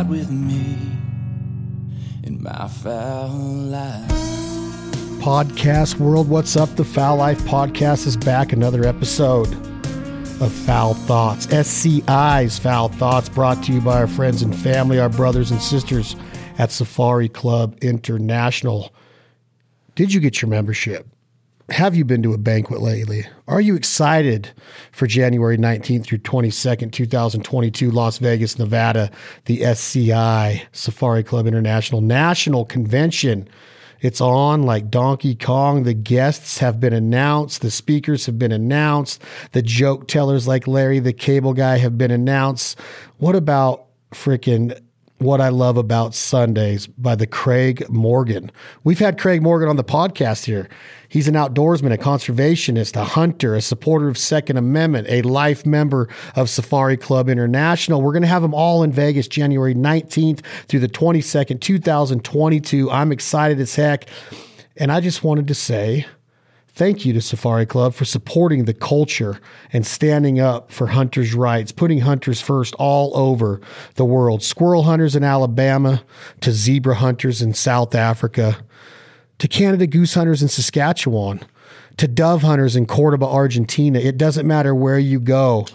ride with me in my fowl life. Podcast world, what's up? The Fowl Life Podcast is back. Another episode of Fowl Thoughts. SCI's Fowl Thoughts brought to you by our friends and family, our brothers and sisters at Safari Club International. Did you get your membership? Have you been to a banquet lately? Are you excited for January 19th through 22nd, 2022, Las Vegas, Nevada, the SCI Safari Club International National Convention? It's on like Donkey Kong. The guests have been announced. The speakers have been announced. The joke tellers like Larry the Cable Guy have been announced. What about freaking what I love about Sundays by the Craig Morgan. We've had Craig Morgan on the podcast here. He's an outdoorsman, a conservationist, a hunter, a supporter of Second Amendment, a life member of Safari Club International. We're going to have them all in Vegas January 19th through the 22nd, 2022. I'm excited as heck. And I just wanted to say, Thank you to Safari Club for supporting the culture and standing up for hunters' rights, putting hunters first all over the world. Squirrel hunters in Alabama to zebra hunters in South Africa to Canada goose hunters in Saskatchewan to dove hunters in Cordoba, Argentina. It doesn't matter where you go.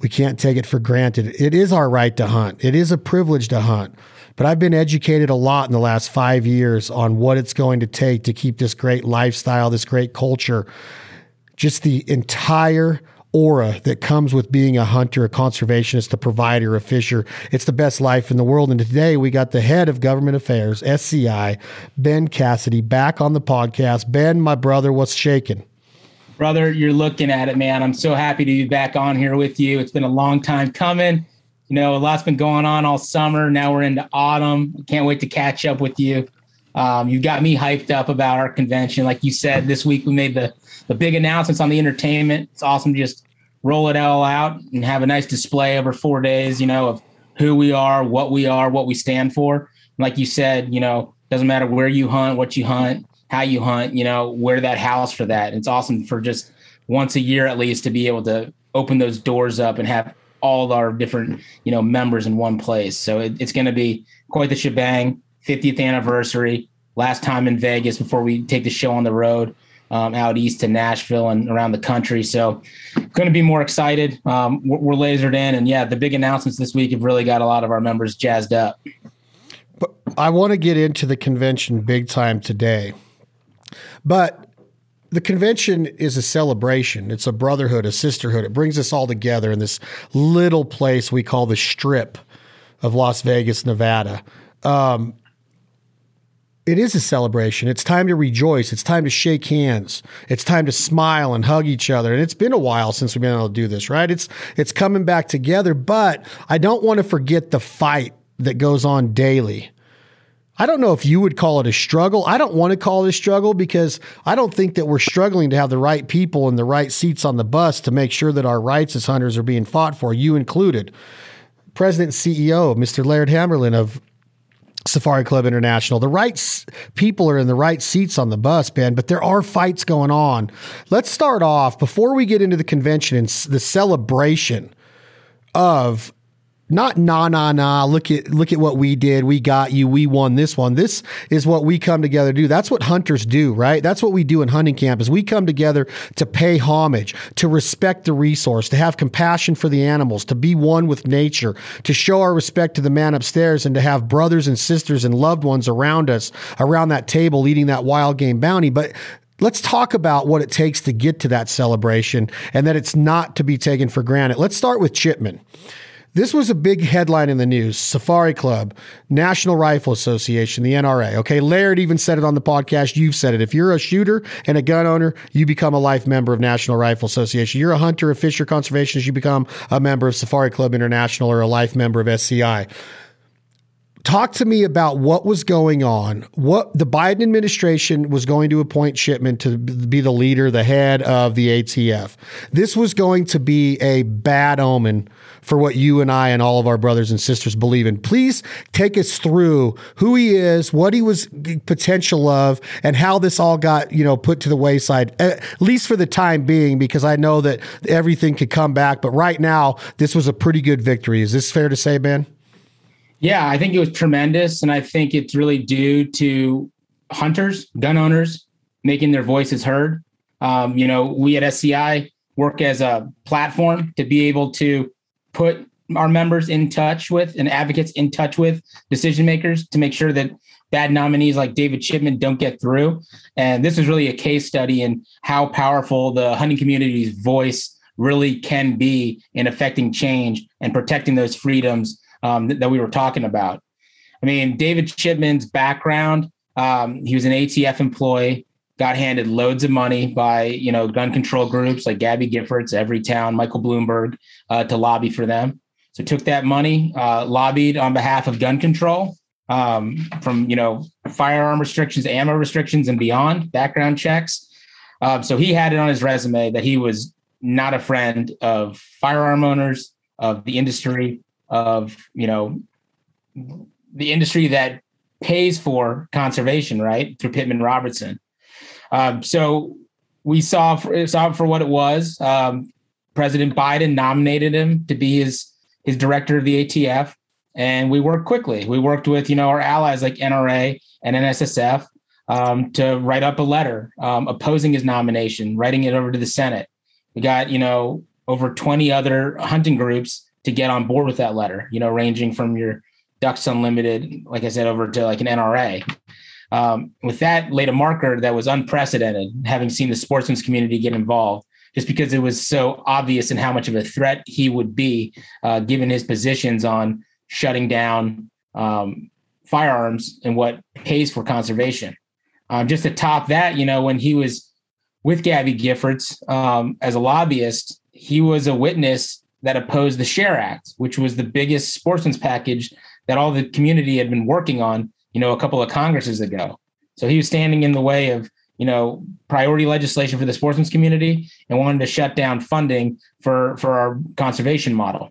We can't take it for granted. It is our right to hunt. It is a privilege to hunt. But I've been educated a lot in the last five years on what it's going to take to keep this great lifestyle, this great culture, just the entire aura that comes with being a hunter, a conservationist, a provider, a fisher. It's the best life in the world. And today we got the head of government affairs, SCI, Ben Cassidy, back on the podcast. Ben, my brother, what's shaking? Brother, you're looking at it, man. I'm so happy to be back on here with you. It's been a long time coming you know, a lot's been going on all summer. Now we're into autumn. Can't wait to catch up with you. Um, you got me hyped up about our convention. Like you said, this week we made the the big announcements on the entertainment. It's awesome to just roll it all out and have a nice display over four days, you know, of who we are, what we are, what we stand for. Like you said, you know, doesn't matter where you hunt, what you hunt, how you hunt, you know, where that house for that. It's awesome for just once a year at least to be able to open those doors up and have all our different you know members in one place. So it, it's going to be quite the shebang. 50th anniversary, last time in Vegas before we take the show on the road um, out east to Nashville and around the country. So going to be more excited. Um, we're, we're lasered in, and yeah, the big announcements this week have really got a lot of our members jazzed up. But I want to get into the convention big time today, but the convention is a celebration. It's a brotherhood, a sisterhood. It brings us all together in this little place we call the Strip of Las Vegas, Nevada. Um, it is a celebration. It's time to rejoice. It's time to shake hands. It's time to smile and hug each other. And it's been a while since we've been able to do this, right? It's it's coming back together. But I don't want to forget the fight that goes on daily I don't know if you would call it a struggle. I don't want to call it a struggle because I don't think that we're struggling to have the right people in the right seats on the bus to make sure that our rights as hunters are being fought for, you included. President and CEO, Mr. Laird Hammond of Safari Club International. The right people are in the right seats on the bus, Ben, but there are fights going on. Let's start off before we get into the convention and the celebration of not nah nah nah look at look at what we did. We got you. We won this one. This is what we come together to do. That's what hunters do right? That's what we do in hunting camp is we come together to pay homage to respect the resource to have compassion for the animals to be one with nature to show our respect to the man upstairs and to have brothers and sisters and loved ones around us around that table eating that wild game bounty. But Let's talk about what it takes to get to that celebration and that it's not to be taken for granted. Let's start with Chipman. This was a big headline in the news. Safari Club, National Rifle Association, the NRA. Okay, Laird even said it on the podcast. You've said it. If you're a shooter and a gun owner, you become a life member of National Rifle Association. You're a hunter, a fisher, conservationist, you become a member of Safari Club International or a life member of SCI talk to me about what was going on. What the Biden administration was going to appoint Chipman to be the leader, the head of the ATF. This was going to be a bad omen for what you and I and all of our brothers and sisters believe in. Please take us through who he is, what he was potential of, and how this all got you know put to the wayside, at least for the time being, because I know that everything could come back. But right now, this was a pretty good victory. Is this fair to say, Ben? Yeah, I think it was tremendous. And I think it's really due to hunters, gun owners making their voices heard. Um, you know, we at SCI work as a platform to be able to put our members in touch with and advocates in touch with decision makers to make sure that bad nominees like David Chipman don't get through. And this is really a case study in how powerful the hunting community's voice really can be in affecting change and protecting those freedoms um, that, that, we were talking about. I mean, David Chipman's background, um, he was an ATF employee, got handed loads of money by, you know, gun control groups like Gabby Giffords, Everytown, Michael Bloomberg uh, to lobby for them. So took that money, uh, lobbied on behalf of gun control um, from, you know, firearm restrictions, ammo restrictions and beyond, background checks. Uh, so he had it on his resume that he was not a friend of firearm owners, of the industry, of you know the industry that pays for conservation, right, through Pittman Robertson. Um, so we saw for, saw for what it was. Um, President Biden nominated him to be his his director of the ATF, and we worked quickly. We worked with you know our allies like NRA and NSSF um, to write up a letter um, opposing his nomination, writing it over to the Senate. We got, you know, over 20 other hunting groups to get on board with that letter, you know, ranging from your Ducks Unlimited, like I said, over to like an NRA. Um, with that, laid a marker that was unprecedented, having seen the sportsman's community get involved, just because it was so obvious and how much of a threat he would be, uh, given his positions on shutting down um, firearms and what pays for conservation. Um, just to top that, you know, when he was with Gabby Giffords um, as a lobbyist, he was a witness that opposed the Share Act, which was the biggest sportsman's package that all the community had been working on, you know, a couple of Congresses ago. So he was standing in the way of, you know, priority legislation for the sportsman's community and wanted to shut down funding for for our conservation model.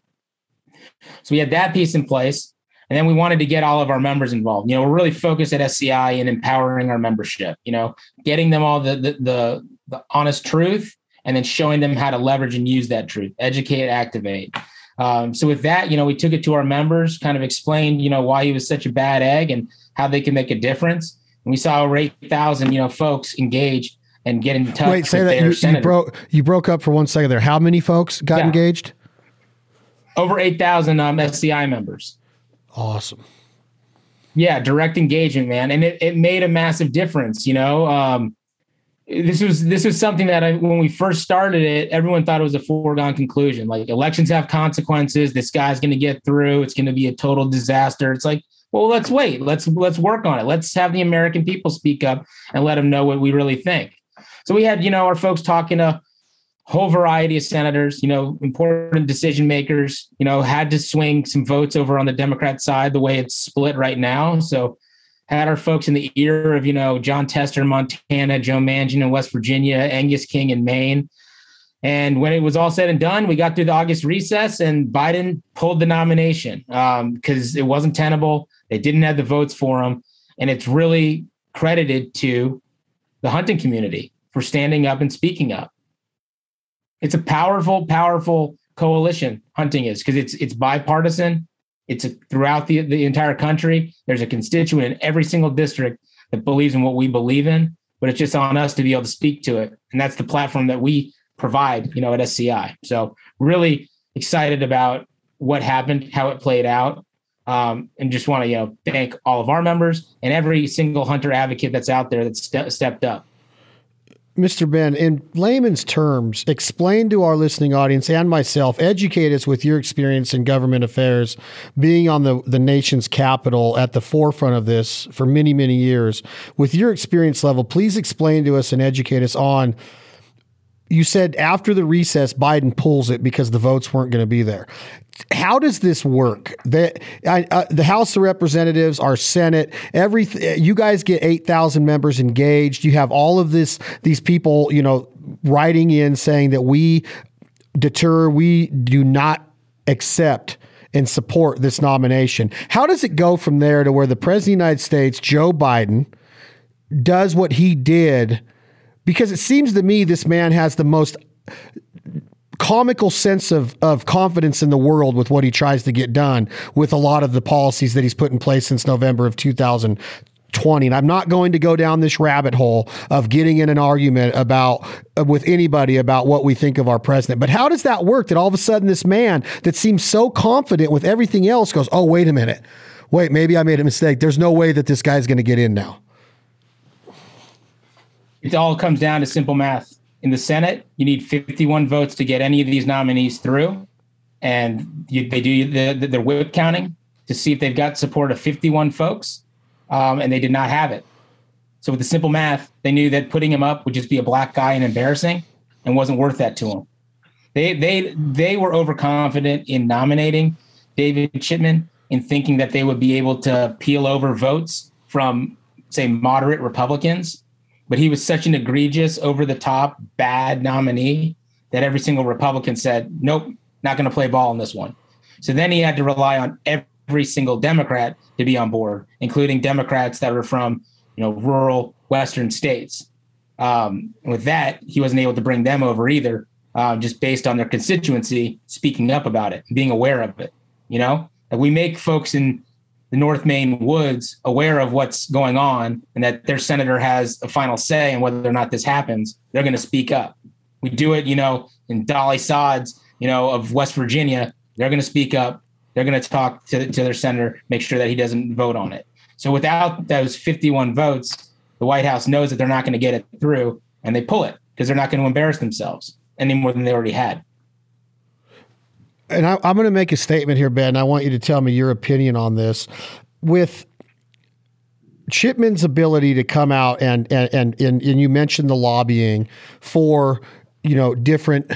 So we had that piece in place. And then we wanted to get all of our members involved. You know, we're really focused at SCI in empowering our membership, you know, getting them all the the the, the honest truth and then showing them how to leverage and use that truth, educate, activate. Um, so with that, you know, we took it to our members, kind of explained, you know, why he was such a bad egg and how they can make a difference. And we saw over 8,000, you know, folks engage and get in touch. Wait, say that you, you, broke you broke up for one second there. How many folks got yeah. engaged? Over 8,000 um, SCI members. Awesome. Yeah, direct engagement, man, and it, it made a massive difference. You know, um, this was this was something that I, when we first started it, everyone thought it was a foregone conclusion. Like elections have consequences. This guy's going to get through. It's going to be a total disaster. It's like, well, let's wait. Let's let's work on it. Let's have the American people speak up and let them know what we really think. So we had, you know, our folks talking to whole variety of senators, you know, important decision makers, you know, had to swing some votes over on the Democrat side the way it's split right now. So had our folks in the ear of, you know, Jon Tester, Montana, Joe Manchin in West Virginia, Angus King in Maine. And when it was all said and done, we got through the August recess and Biden pulled the nomination because um, it wasn't tenable. They didn't have the votes for him. And it's really credited to the hunting community for standing up and speaking up. It's a powerful, powerful coalition. Hunting is because it's it's bipartisan. It's a, throughout the the entire country. There's a constituent in every single district that believes in what we believe in. But it's just on us to be able to speak to it, and that's the platform that we provide. You know, at SCI. So really excited about what happened, how it played out. Um, and just want to you know thank all of our members and every single hunter advocate that's out there that's ste- stepped up. Mr. Ben, in layman's terms, explain to our listening audience and myself, educate us with your experience in government affairs, being on the, the nation's capital at the forefront of this for many, many years. With your experience level, please explain to us and educate us on you said after the recess, Biden pulls it because the votes weren't going to be there. How does this work? The, uh, the House of Representatives, our Senate, every you guys get eight thousand members engaged. You have all of this these people, you know, writing in saying that we deter, we do not accept and support this nomination. How does it go from there to where the President of the United States, Joe Biden, does what he did? Because it seems to me this man has the most comical sense of, of confidence in the world with what he tries to get done with a lot of the policies that he's put in place since November of 2020. And I'm not going to go down this rabbit hole of getting in an argument about uh, with anybody about what we think of our president. But how does that work that all of a sudden this man that seems so confident with everything else goes, oh, wait a minute. Wait, maybe I made a mistake. There's no way that this guy's going to get in now. It all comes down to simple math in the Senate, you need 51 votes to get any of these nominees through. And you, they do the, the, their whip counting to see if they've got support of 51 folks. Um, and they did not have it. So with the simple math, they knew that putting him up would just be a black guy and embarrassing and wasn't worth that to them. They, they, they were overconfident in nominating David Chipman in thinking that they would be able to peel over votes from, say, moderate Republicans but he was such an egregious, over the top, bad nominee that every single Republican said, nope, not going to play ball on this one. So then he had to rely on every single Democrat to be on board, including Democrats that were from you know rural Western states. Um, with that, he wasn't able to bring them over either, uh, just based on their constituency speaking up about it, being aware of it. You know, like we make folks in the North Maine woods aware of what's going on and that their senator has a final say in whether or not this happens, they're going to speak up. We do it, you know, in Dolly Sods, you know, of West Virginia, they're going to speak up. They're going to talk to, to their senator, make sure that he doesn't vote on it. So without those 51 votes, the White House knows that they're not going to get it through and they pull it because they're not going to embarrass themselves any more than they already had and I, am going to make a statement here, Ben. I want you to tell me your opinion on this. With Chipman's ability to come out and and and and, and you mentioned the lobbying for you know different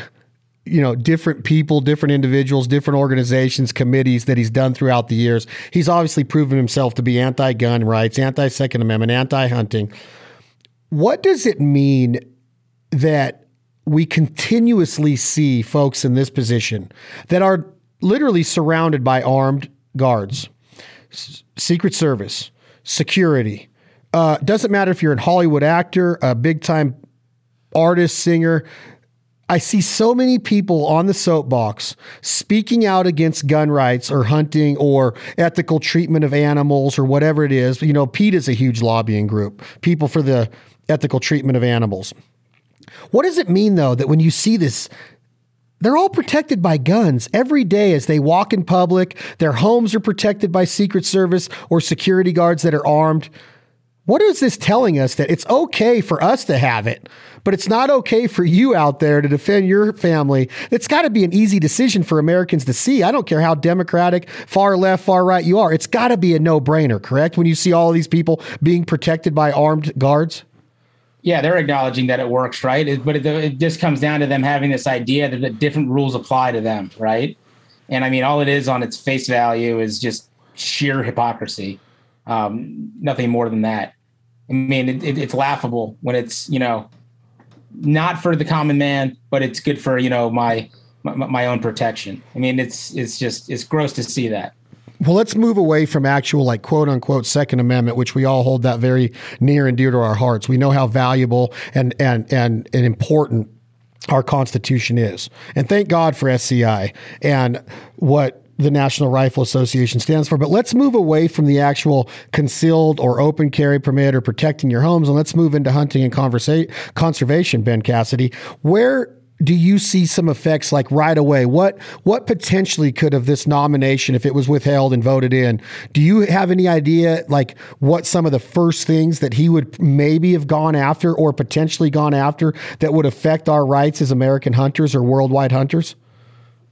you know different people different individuals different organizations committees that he's done throughout the years he's obviously proven himself to be anti-gun rights anti-second amendment anti-hunting what does it mean that we continuously see folks in this position that are literally surrounded by armed guards, S- Secret Service, security. Uh, doesn't matter if you're a Hollywood actor, a big time artist, singer. I see so many people on the soapbox speaking out against gun rights or hunting or ethical treatment of animals or whatever it is. You know, PETA is a huge lobbying group, people for the ethical treatment of animals. What does it mean, though, that when you see this, they're all protected by guns every day as they walk in public. Their homes are protected by Secret Service or security guards that are armed. What is this telling us that it's okay for us to have it, but it's not okay for you out there to defend your family? It's got to be an easy decision for Americans to see. I don't care how democratic, far left, far right you are. It's got to be a no brainer, correct? When you see all these people being protected by armed guards? Yeah, they're acknowledging that it works, right? It, but it, it, just comes down to them having this idea that different rules apply to them, right? And I mean, all it is on its face value is just sheer hypocrisy, um, nothing more than that. I mean, it, it's laughable when it's you know not for the common man, but it's good for you know my, my my own protection. I mean, it's it's just it's gross to see that. Well, let's move away from actual, like, quote unquote, Second Amendment, which we all hold that very near and dear to our hearts. We know how valuable and, and, and, and important our Constitution is. And thank God for SCI and what the National Rifle Association stands for. But let's move away from the actual concealed or open carry permit or protecting your homes and let's move into hunting and conversa- conservation, Ben Cassidy. Where do you see some effects like right away? What what potentially could have this nomination, if it was withheld and voted in, do you have any idea like what some of the first things that he would maybe have gone after or potentially gone after that would affect our rights as American hunters or worldwide hunters?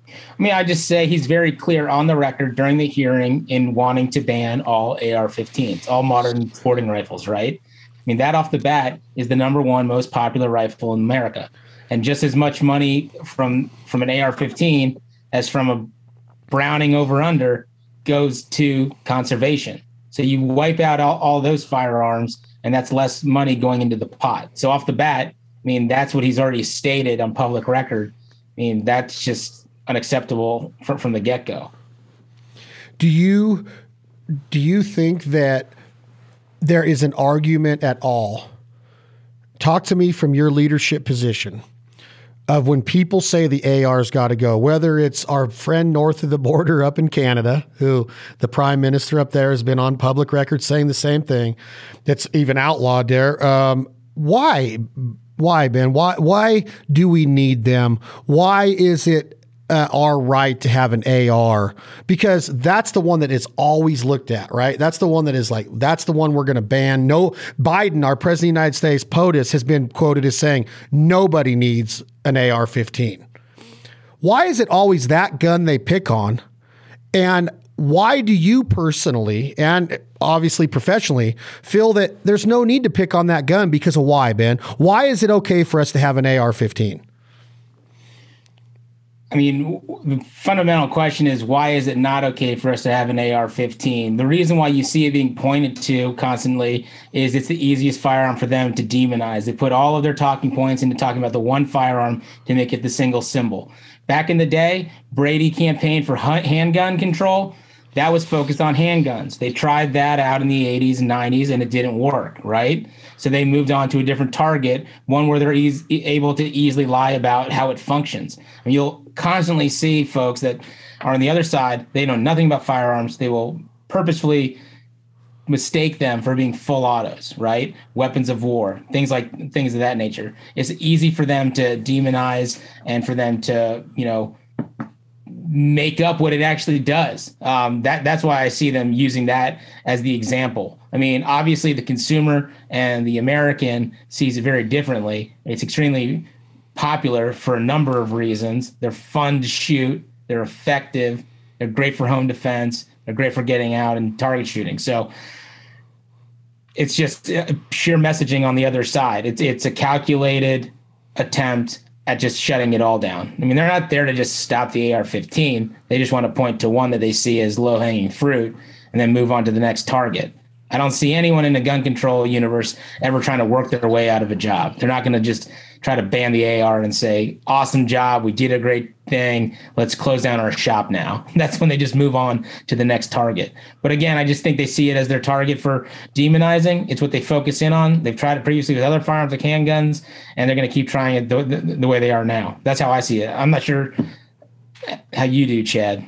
I mean, I just say he's very clear on the record during the hearing in wanting to ban all AR-15s, all modern sporting rifles, right? I mean, that off the bat is the number one most popular rifle in America and just as much money from from an AR-15 as from a Browning over under goes to conservation. So you wipe out all, all those firearms, and that's less money going into the pot. So off the bat, I mean that's what he's already stated on public record. I mean that's just unacceptable from, from the get go. Do you do you think that there is an argument at all? Talk to me from your leadership position of when people say the AR's got to go, whether it's our friend north of the border up in Canada, who the prime minister up there has been on public record saying the same thing, that's even outlawed there. Um, why? Why, Ben? Why? Why do we need them? Why is it uh, our right to have an AR because that's the one that is always looked at, right? That's the one that is like, that's the one we're going to ban. No, Biden, our president of the United States, POTUS, has been quoted as saying nobody needs an AR 15. Why is it always that gun they pick on? And why do you personally and obviously professionally feel that there's no need to pick on that gun because of why, Ben? Why is it okay for us to have an AR 15? I mean, the fundamental question is why is it not okay for us to have an AR 15? The reason why you see it being pointed to constantly is it's the easiest firearm for them to demonize. They put all of their talking points into talking about the one firearm to make it the single symbol. Back in the day, Brady campaigned for handgun control. That was focused on handguns. They tried that out in the 80s and 90s and it didn't work, right? So they moved on to a different target, one where they're e- able to easily lie about how it functions. Mean, you'll constantly see folks that are on the other side. They know nothing about firearms. They will purposefully mistake them for being full autos, right? Weapons of war, things like things of that nature. It's easy for them to demonize and for them to, you know, make up what it actually does. Um, that that's why I see them using that as the example. I mean, obviously the consumer and the American sees it very differently. It's extremely popular for a number of reasons. They're fun to shoot. They're effective. They're great for home defense. They're great for getting out and target shooting. So it's just uh, sheer messaging on the other side. It's it's a calculated attempt at just shutting it all down. I mean, they're not there to just stop the AR-15. They just want to point to one that they see as low-hanging fruit and then move on to the next target. I don't see anyone in the gun control universe ever trying to work their way out of a job. They're not going to just try to ban the AR and say, awesome job, we did a great thing, let's close down our shop now. That's when they just move on to the next target. But again, I just think they see it as their target for demonizing. It's what they focus in on. They've tried it previously with other firearms like handguns, and they're going to keep trying it the, the, the way they are now. That's how I see it. I'm not sure how you do, Chad.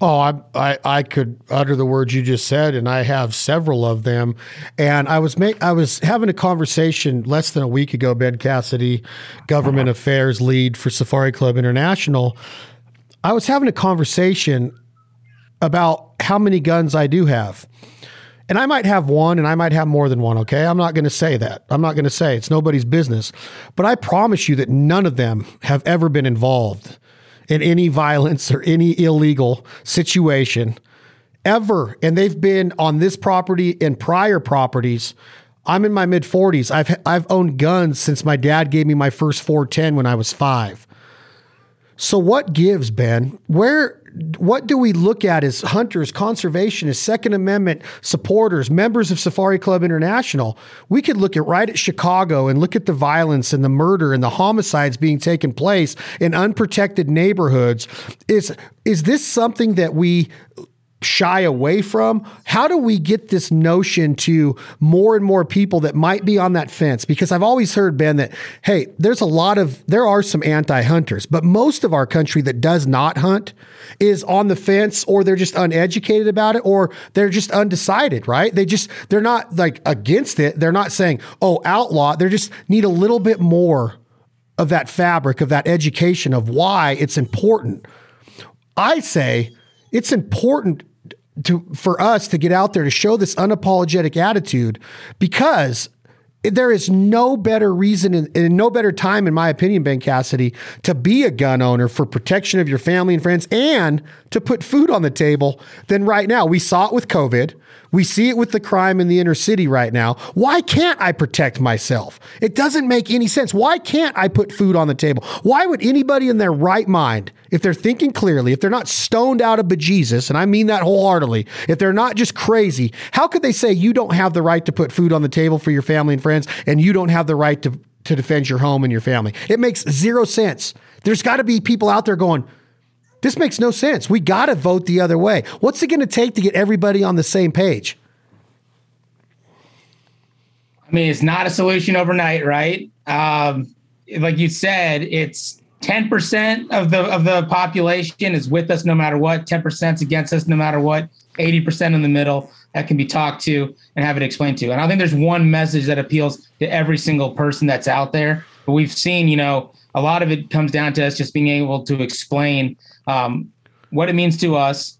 Oh, I, I, I could utter the words you just said, and I have several of them. And I was I was having a conversation less than a week ago. Ben Cassidy, government affairs lead for Safari Club International. I was having a conversation about how many guns I do have. And I might have one and I might have more than one, okay? I'm not going to say that. I'm not going to say it's nobody's business. But I promise you that none of them have ever been involved in any violence or any illegal situation ever. And they've been on this property and prior properties. I'm in my mid 40s. I've I've owned guns since my dad gave me my first 410 when I was 5. So what gives, Ben? Where what do we look at as hunters, conservationists, Second Amendment supporters, members of Safari Club International? We could look at right at Chicago and look at the violence and the murder and the homicides being taken place in unprotected neighborhoods. Is is this something that we shy away from? How do we get this notion to more and more people that might be on that fence? Because I've always heard, Ben, that, hey, there's a lot of, there are some anti hunters, but most of our country that does not hunt is on the fence or they're just uneducated about it or they're just undecided, right? They just, they're not like against it. They're not saying, oh, outlaw. They just need a little bit more of that fabric, of that education of why it's important. I say, it's important to for us to get out there to show this unapologetic attitude because there is no better reason and no better time, in my opinion, Ben Cassidy, to be a gun owner for protection of your family and friends and to put food on the table than right now. We saw it with COVID. We see it with the crime in the inner city right now. Why can't I protect myself? It doesn't make any sense. Why can't I put food on the table? Why would anybody in their right mind, if they're thinking clearly, if they're not stoned out of bejesus, and I mean that wholeheartedly, if they're not just crazy, how could they say you don't have the right to put food on the table for your family and friends and you don't have the right to, to defend your home and your family? It makes zero sense. There's got to be people out there going, this makes no sense. We got to vote the other way. What's it going to take to get everybody on the same page? I mean, it's not a solution overnight, right? Um, like you said, it's 10% of the of the population is with us no matter what 10% is against us no matter what 80% in the middle that can be talked to and have it explained to and i think there's one message that appeals to every single person that's out there but we've seen you know a lot of it comes down to us just being able to explain um, what it means to us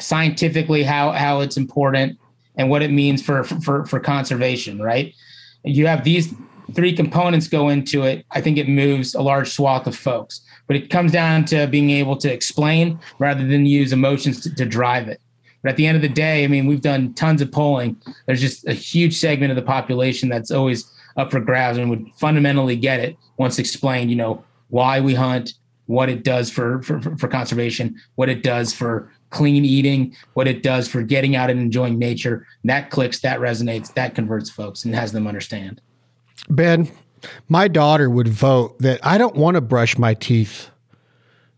scientifically how how it's important and what it means for for for conservation right you have these three components go into it, I think it moves a large swath of folks. But it comes down to being able to explain rather than use emotions to, to, drive it. But at the end of the day, I mean, we've done tons of polling. There's just a huge segment of the population that's always up for grabs and would fundamentally get it once explained, you know, why we hunt, what it does for, for, for conservation, what it does for clean eating, what it does for getting out and enjoying nature. That clicks, that resonates, that converts folks and has them understand. Ben, my daughter would vote that I don't want to brush my teeth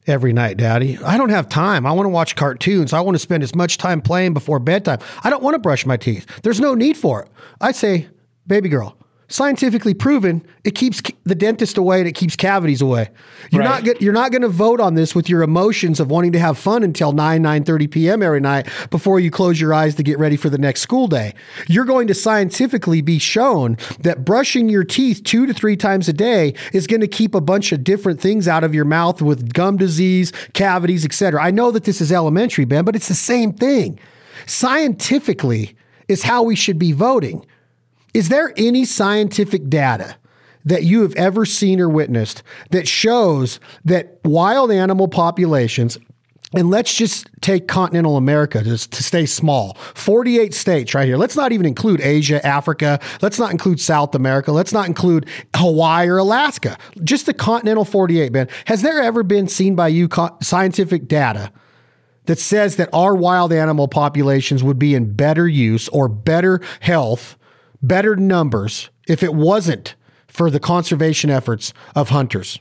every night, Daddy. I don't have time. I want to watch cartoons. I want to spend as much time playing before bedtime. I don't want to brush my teeth. There's no need for it. I say, baby girl, scientifically proven it keeps the dentist away and it keeps cavities away you're right. not you're not going to vote on this with your emotions of wanting to have fun until 9 9:30 p.m. every night before you close your eyes to get ready for the next school day you're going to scientifically be shown that brushing your teeth 2 to 3 times a day is going to keep a bunch of different things out of your mouth with gum disease cavities etc i know that this is elementary ben but it's the same thing scientifically is how we should be voting is there any scientific data that you have ever seen or witnessed that shows that wild animal populations and let's just take continental America to, to, stay small. 48 states right here. Let's not even include Asia, Africa. Let's not include South America. Let's not include Hawaii or Alaska. Just the continental 48, man. Has there ever been seen by you scientific data that says that our wild animal populations would be in better use or better health better numbers if it wasn't for the conservation efforts of hunters?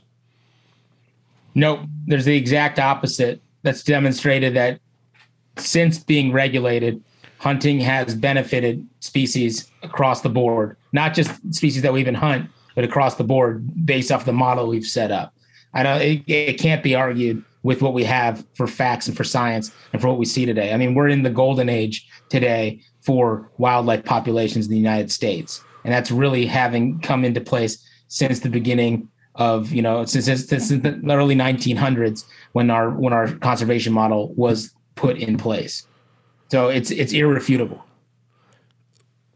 Nope. There's the exact opposite that's demonstrated that since being regulated, hunting has benefited species across the board, not just species that we even hunt, but across the board based off the model we've set up. I know it, it can't be argued with what we have for facts and for science and for what we see today. I mean, we're in the golden age today for wildlife populations in the United States. And that's really having come into place since the beginning of, you know, since, since, the early 1900s when our when our conservation model was put in place. So it's it's irrefutable.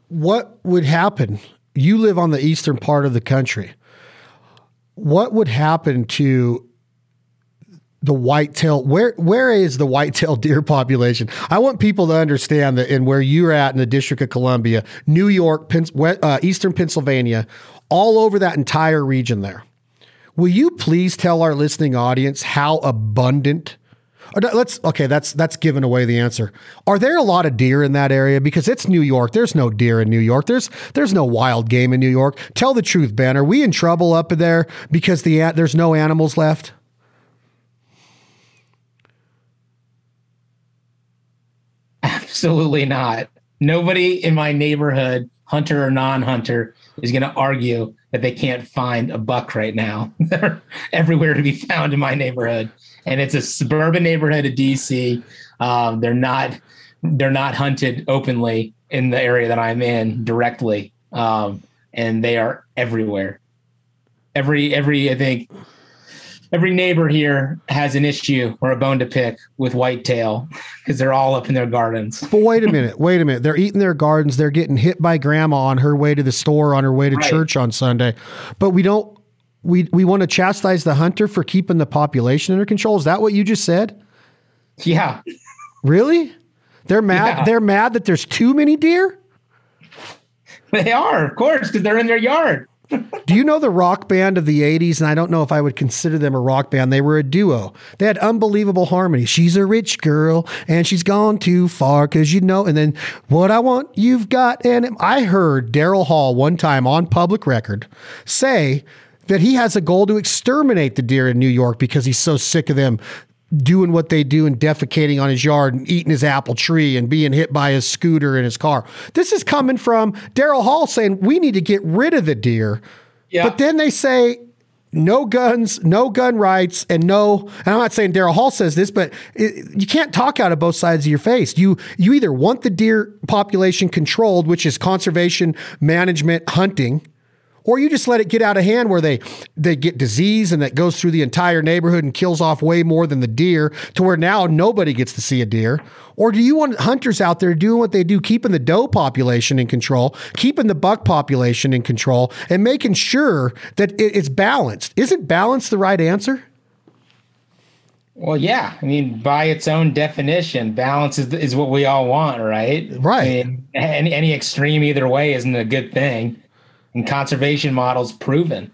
What would happen? You live on the eastern part of the country. What would happen to the whitetail where where is the whitetail deer population? I want people to understand that in where you're at in the district of columbia new york uh, eastern pennsylvania all over that entire region there. Will you please tell our listening audience how abundant let's okay that's that's giving away the answer. Are there a lot of deer in that area? Because it's new york. There's no deer in new york. There's there's no wild game in new york. Tell the truth ben. Are we in trouble up there because the there's no animals left Absolutely not. Nobody in my neighborhood, hunter or non-hunter, is going to argue that they can't find a buck right now. They're everywhere to be found in my neighborhood, and it's a suburban neighborhood of DC. Um, they're not they're not hunted openly in the area that I'm in directly, um, and they are everywhere. Every every I think every neighbor here has an issue or a bone to pick with whitetail because they're all up in their gardens. But wait a minute, wait a minute. They're eating their gardens. They're getting hit by grandma on her way to the store, on her way to right. church on Sunday. But we don't. We we want to chastise the hunter for keeping the population under control. Is that what you just said? Yeah. Really? They're mad. Yeah. They're mad that there's too many deer. They are, of course, because they're in their yard. Do you know the rock band of the 80s? And I don't know if I would consider them a rock band. They were a duo. They had unbelievable harmony. She's a rich girl and she's gone too far because you know. And then what I want, you've got. And I heard Daryl Hall one time on public record say that he has a goal to exterminate the deer in New York because he's so sick of them doing what they do and defecating on his yard and eating his apple tree and being hit by his scooter in his car. This is coming from Daryl Hall saying we need to get rid of the deer. Yeah. But then they say no guns, no gun rights, and no. And I'm not saying Daryl Hall says this, but it, you can't talk out of both sides of your face. You you either want the deer population controlled, which is conservation, management, hunting, or you just let it get out of hand where they they get disease and that goes through the entire neighborhood and kills off way more than the deer to where now nobody gets to see a deer or do you want hunters out there doing what they do keeping the doe population in control keeping the buck population in control and making sure that it's balanced isn't balance the right answer well, yeah. I mean, by its own definition, balance is, is what we all want, right? Right. I mean, any, any extreme either way isn't a good thing and conservation models proven.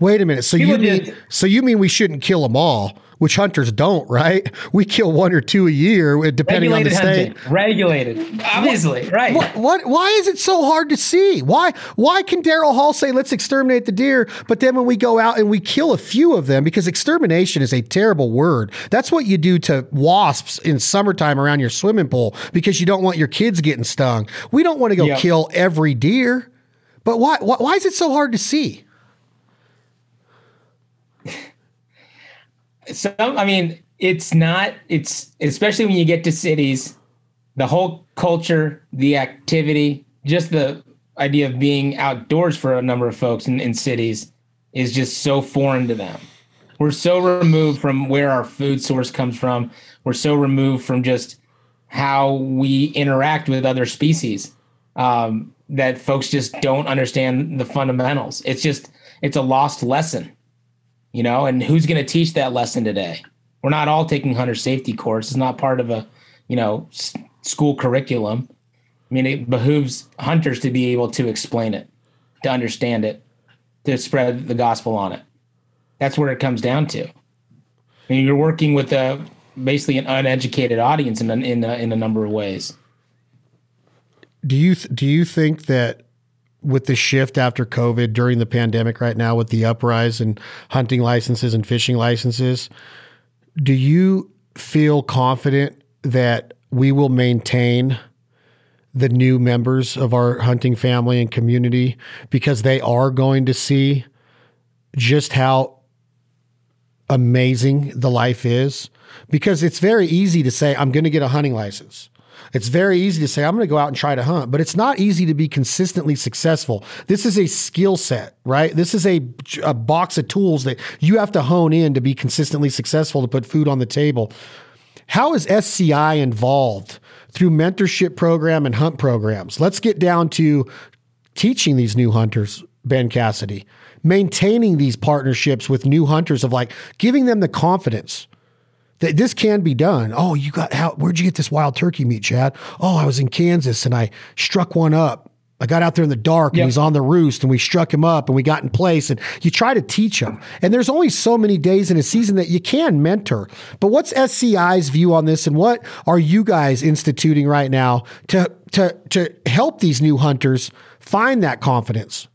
Wait a minute. So People you mean so you mean we shouldn't kill them all, which hunters don't, right? We kill one or two a year, uh, depending on the state. Regulated, uh, obviously, what, right? What, what? Why is it so hard to see? Why? Why can Daryl Hall say let's exterminate the deer, but then when we go out and we kill a few of them, because extermination is a terrible word. That's what you do to wasps in summertime around your swimming pool because you don't want your kids getting stung. We don't want to go yep. kill every deer. But why, why, why is it so hard to see? So, I mean, it's not, it's especially when you get to cities, the whole culture, the activity, just the idea of being outdoors for a number of folks in, in cities is just so foreign to them. We're so removed from where our food source comes from. We're so removed from just how we interact with other species. Um, that folks just don't understand the fundamentals. It's just it's a lost lesson, you know. And who's going to teach that lesson today? We're not all taking hunter safety course. It's not part of a you know s- school curriculum. I mean, it behooves hunters to be able to explain it, to understand it, to spread the gospel on it. That's where it comes down to. I mean, you're working with a basically an uneducated audience in a, in a, in a number of ways do you th- do you think that with the shift after COVID during the pandemic right now with the uprise in hunting licenses and fishing licenses, do you feel confident that we will maintain the new members of our hunting family and community because they are going to see just how amazing the life is? Because it's very easy to say, I'm going to get a hunting license. It's very easy to say, I'm going to go out and try to hunt, but it's not easy to be consistently successful. This is a skill set, right? This is a, a box of tools that you have to hone in to be consistently successful to put food on the table. How is SCI involved through mentorship program and hunt programs? Let's get down to teaching these new hunters, Ben Cassidy, maintaining these partnerships with new hunters of like giving them the confidence that this can be done. Oh, you got how? Where'd you get this wild turkey meat, Chad? Oh, I was in Kansas and I struck one up. I got out there in the dark and yep. he's on the roost and we struck him up and we got in place and you try to teach him. And there's only so many days in a season that you can mentor. But what's SCI's view on this and what are you guys instituting right now to to to help these new hunters find that confidence?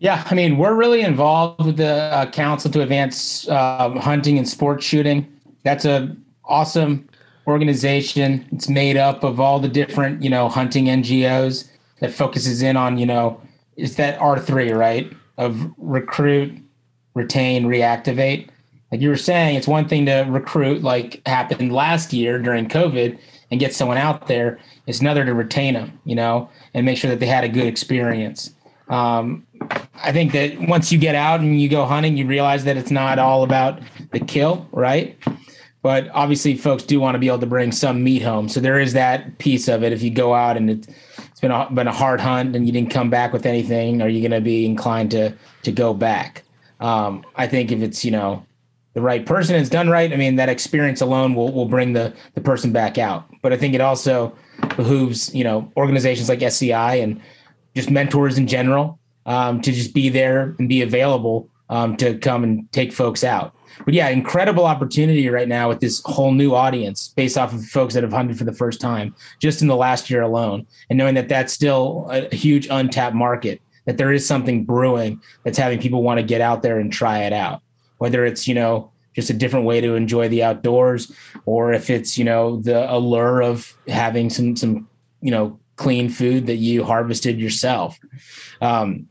Yeah, I mean, we're really involved with the uh, Council to Advance uh, Hunting and Sport Shooting. That's a awesome organization. It's made up of all the different, you know, hunting NGOs that focuses in on, you know, it's that R three, right? Of recruit, retain, reactivate. Like you were saying, it's one thing to recruit, like happened last year during COVID, and get someone out there. It's another to retain them, you know, and make sure that they had a good experience. Um, I think that once you get out and you go hunting, you realize that it's not all about the kill, right? But obviously, folks do want to be able to bring some meat home. So there is that piece of it. If you go out and it's, been a, been a hard hunt and you didn't come back with anything, are you going to be inclined to to go back? Um, I think if it's you know the right person is done right, I mean that experience alone will will bring the the person back out. But I think it also behooves you know organizations like SCI and just mentors in general um, to just be there and be available um, to come and take folks out. But yeah, incredible opportunity right now with this whole new audience based off of folks that have hunted for the first time just in the last year alone, and knowing that that's still a huge untapped market. That there is something brewing that's having people want to get out there and try it out. Whether it's you know just a different way to enjoy the outdoors, or if it's you know the allure of having some some you know clean food that you harvested yourself. Um,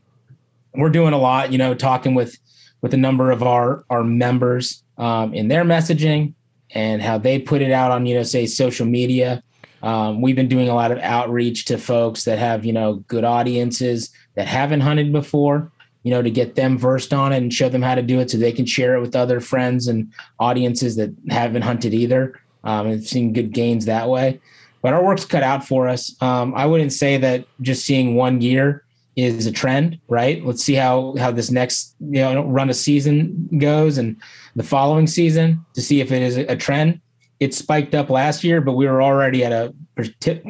we're doing a lot, you know, talking with with a number of our our members um, in their messaging and how they put it out on, you know, say social media. Um, we've been doing a lot of outreach to folks that have, you know, good audiences that haven't hunted before, you know, to get them versed on it and show them how to do it so they can share it with other friends and audiences that haven't hunted either. Um, and seen good gains that way. But our work's cut out for us. Um, I wouldn't say that just seeing one year is a trend, right? Let's see how how this next you know run of season goes and the following season to see if it is a trend. It spiked up last year, but we were already at a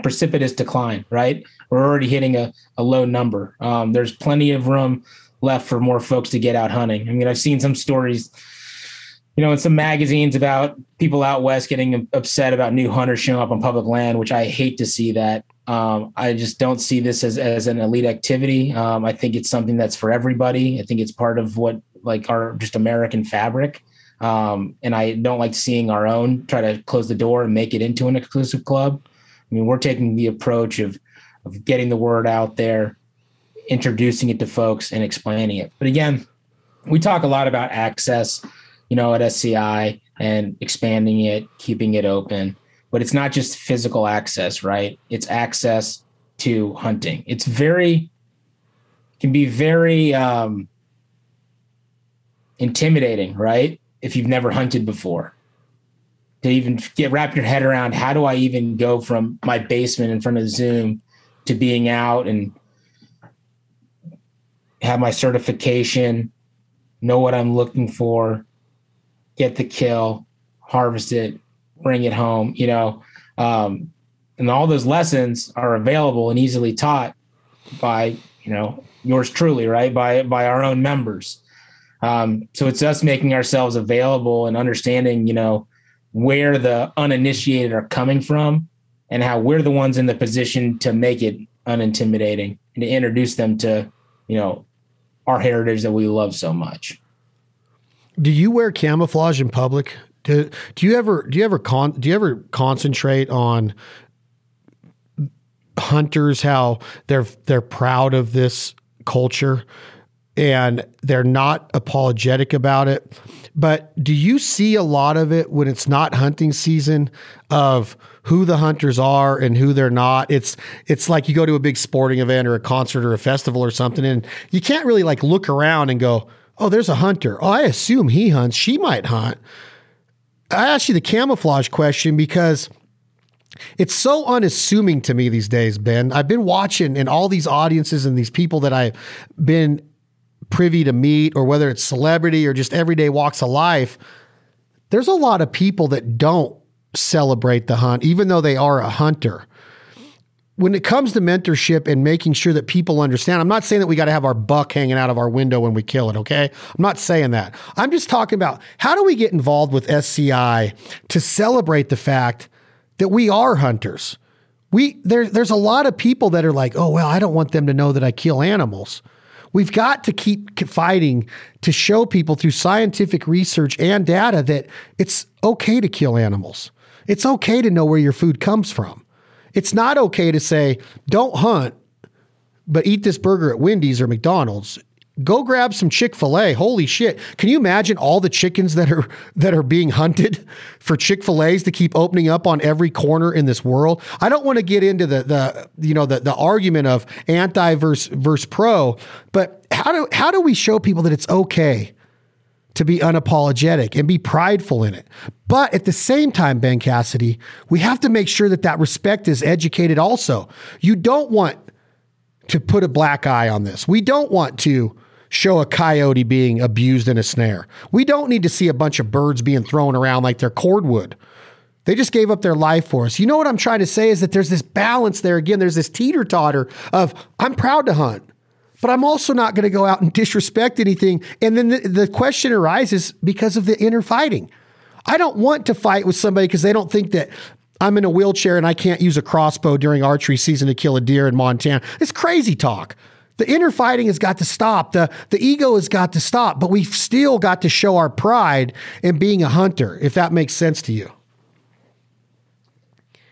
precipitous decline, right? We're already hitting a, a low number. Um, there's plenty of room left for more folks to get out hunting. I mean, I've seen some stories, you know, in some magazines about people out west getting upset about new hunters showing up on public land, which I hate to see that. Um, I just don't see this as, as an elite activity. Um, I think it's something that's for everybody. I think it's part of what like our just American fabric. Um, and I don't like seeing our own try to close the door and make it into an exclusive club. I mean, we're taking the approach of of getting the word out there, introducing it to folks, and explaining it. But again, we talk a lot about access, you know, at SCI and expanding it, keeping it open but it's not just physical access, right? It's access to hunting. It's very can be very um, intimidating, right? If you've never hunted before, to even get wrap your head around how do I even go from my basement in front of Zoom to being out and have my certification, know what I'm looking for, get the kill, harvest it, bring it home, you know. Um, and all those lessons are available and easily taught by, you know, yours truly, right? By by our own members. Um, so it's us making ourselves available and understanding, you know, where the uninitiated are coming from and how we're the ones in the position to make it unintimidating and to introduce them to, you know, our heritage that we love so much. Do you wear camouflage in public? Do, you ever do you ever con do you ever concentrate on hunters how they're they're proud of this culture and they're not apologetic about it. But do you see a lot of it when it's not hunting season of who the hunters are and who they're not? It's it's like you go to a big sporting event or a concert or a festival or something and you can't really like look around and go, "Oh, there's a hunter. Oh, I assume he hunts. She might hunt." I asked you the camouflage question because it's so unassuming to me these days, Ben. I've been watching in all these audiences and these people that I've been privy to meet, or whether it's celebrity or just everyday walks of life. There's a lot of people that don't celebrate the hunt, even though they are a hunter when it comes to mentorship and making sure that people understand, I'm not saying that we got to have our buck hanging out of our window when we kill it, okay? I'm not saying that. I'm just talking about how do we get involved with SCI to celebrate the fact that we are hunters. We there, there's a lot of people that are like, oh well, I don't want them to know that I kill animals. We've got to keep fighting to show people through scientific research and data that it's okay to kill animals. It's okay to know where your food comes from. It's not okay to say, don't hunt, but eat this burger at Wendy's or McDonald's. Go grab some Chick-fil-A. Holy shit. Can you imagine all the chickens that are that are being hunted for Chick-fil-A's to keep opening up on every corner in this world? I don't want to get into the the you know the the argument of anti versus versus pro, but how do how do we show people that it's okay to be unapologetic and be prideful in it. But at the same time, Ben Cassidy, we have to make sure that that respect is educated also. You don't want to put a black eye on this. We don't want to show a coyote being abused in a snare. We don't need to see a bunch of birds being thrown around like they're cordwood. They just gave up their life for us. You know what I'm trying to say is that there's this balance there again. There's this teeter totter of I'm proud to hunt but I'm also not going to go out and disrespect anything. And then the, the, question arises because of the inner fighting. I don't want to fight with somebody because they don't think that I'm in a wheelchair and I can't use a crossbow during archery season to kill a deer in Montana. It's crazy talk. The inner fighting has got to stop. The, the ego has got to stop, but we've still got to show our pride in being a hunter, if that makes sense to you.